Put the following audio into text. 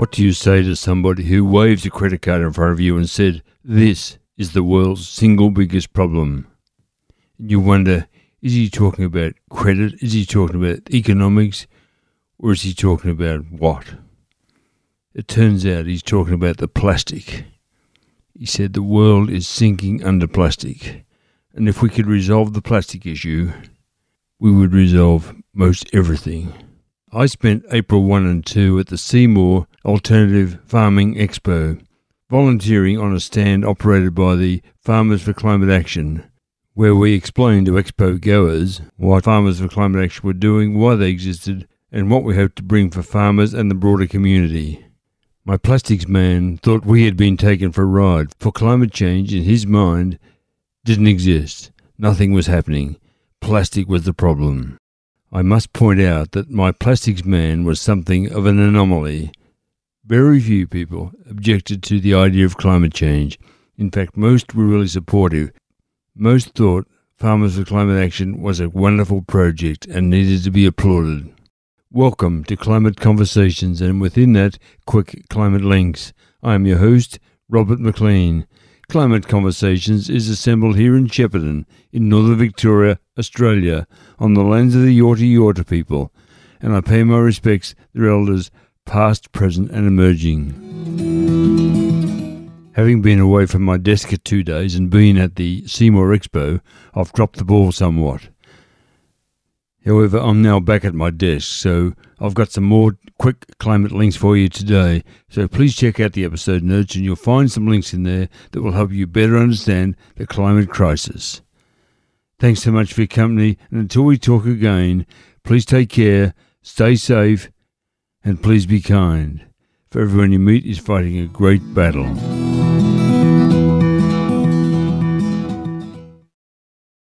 What do you say to somebody who waves a credit card in front of you and said, This is the world's single biggest problem? And you wonder, is he talking about credit? Is he talking about economics? Or is he talking about what? It turns out he's talking about the plastic. He said the world is sinking under plastic. And if we could resolve the plastic issue, we would resolve most everything. I spent April 1 and 2 at the Seymour Alternative Farming Expo, volunteering on a stand operated by the Farmers for Climate Action, where we explained to expo goers what Farmers for Climate Action were doing, why they existed, and what we hope to bring for farmers and the broader community. My plastics man thought we had been taken for a ride, for climate change, in his mind, didn't exist. Nothing was happening. Plastic was the problem. I must point out that my plastics man was something of an anomaly. Very few people objected to the idea of climate change. In fact, most were really supportive. Most thought Farmers for Climate Action was a wonderful project and needed to be applauded. Welcome to Climate Conversations, and within that, quick climate links. I am your host, Robert McLean. Climate Conversations is assembled here in Shepparton, in Northern Victoria, Australia, on the lands of the Yorta Yorta people, and I pay my respects their elders, past, present, and emerging. Having been away from my desk for two days and been at the Seymour Expo, I've dropped the ball somewhat. However, I'm now back at my desk, so I've got some more quick climate links for you today. So please check out the episode notes and you'll find some links in there that will help you better understand the climate crisis. Thanks so much for your company, and until we talk again, please take care, stay safe, and please be kind, for everyone you meet is fighting a great battle.